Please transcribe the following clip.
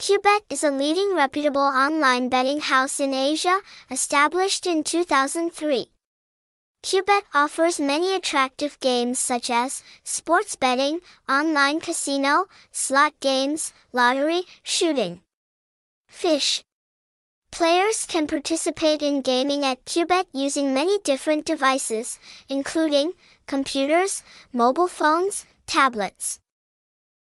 Kubet is a leading reputable online betting house in Asia, established in 2003. Kubet offers many attractive games such as sports betting, online casino, slot games, lottery, shooting, fish. Players can participate in gaming at Kubet using many different devices, including computers, mobile phones, tablets.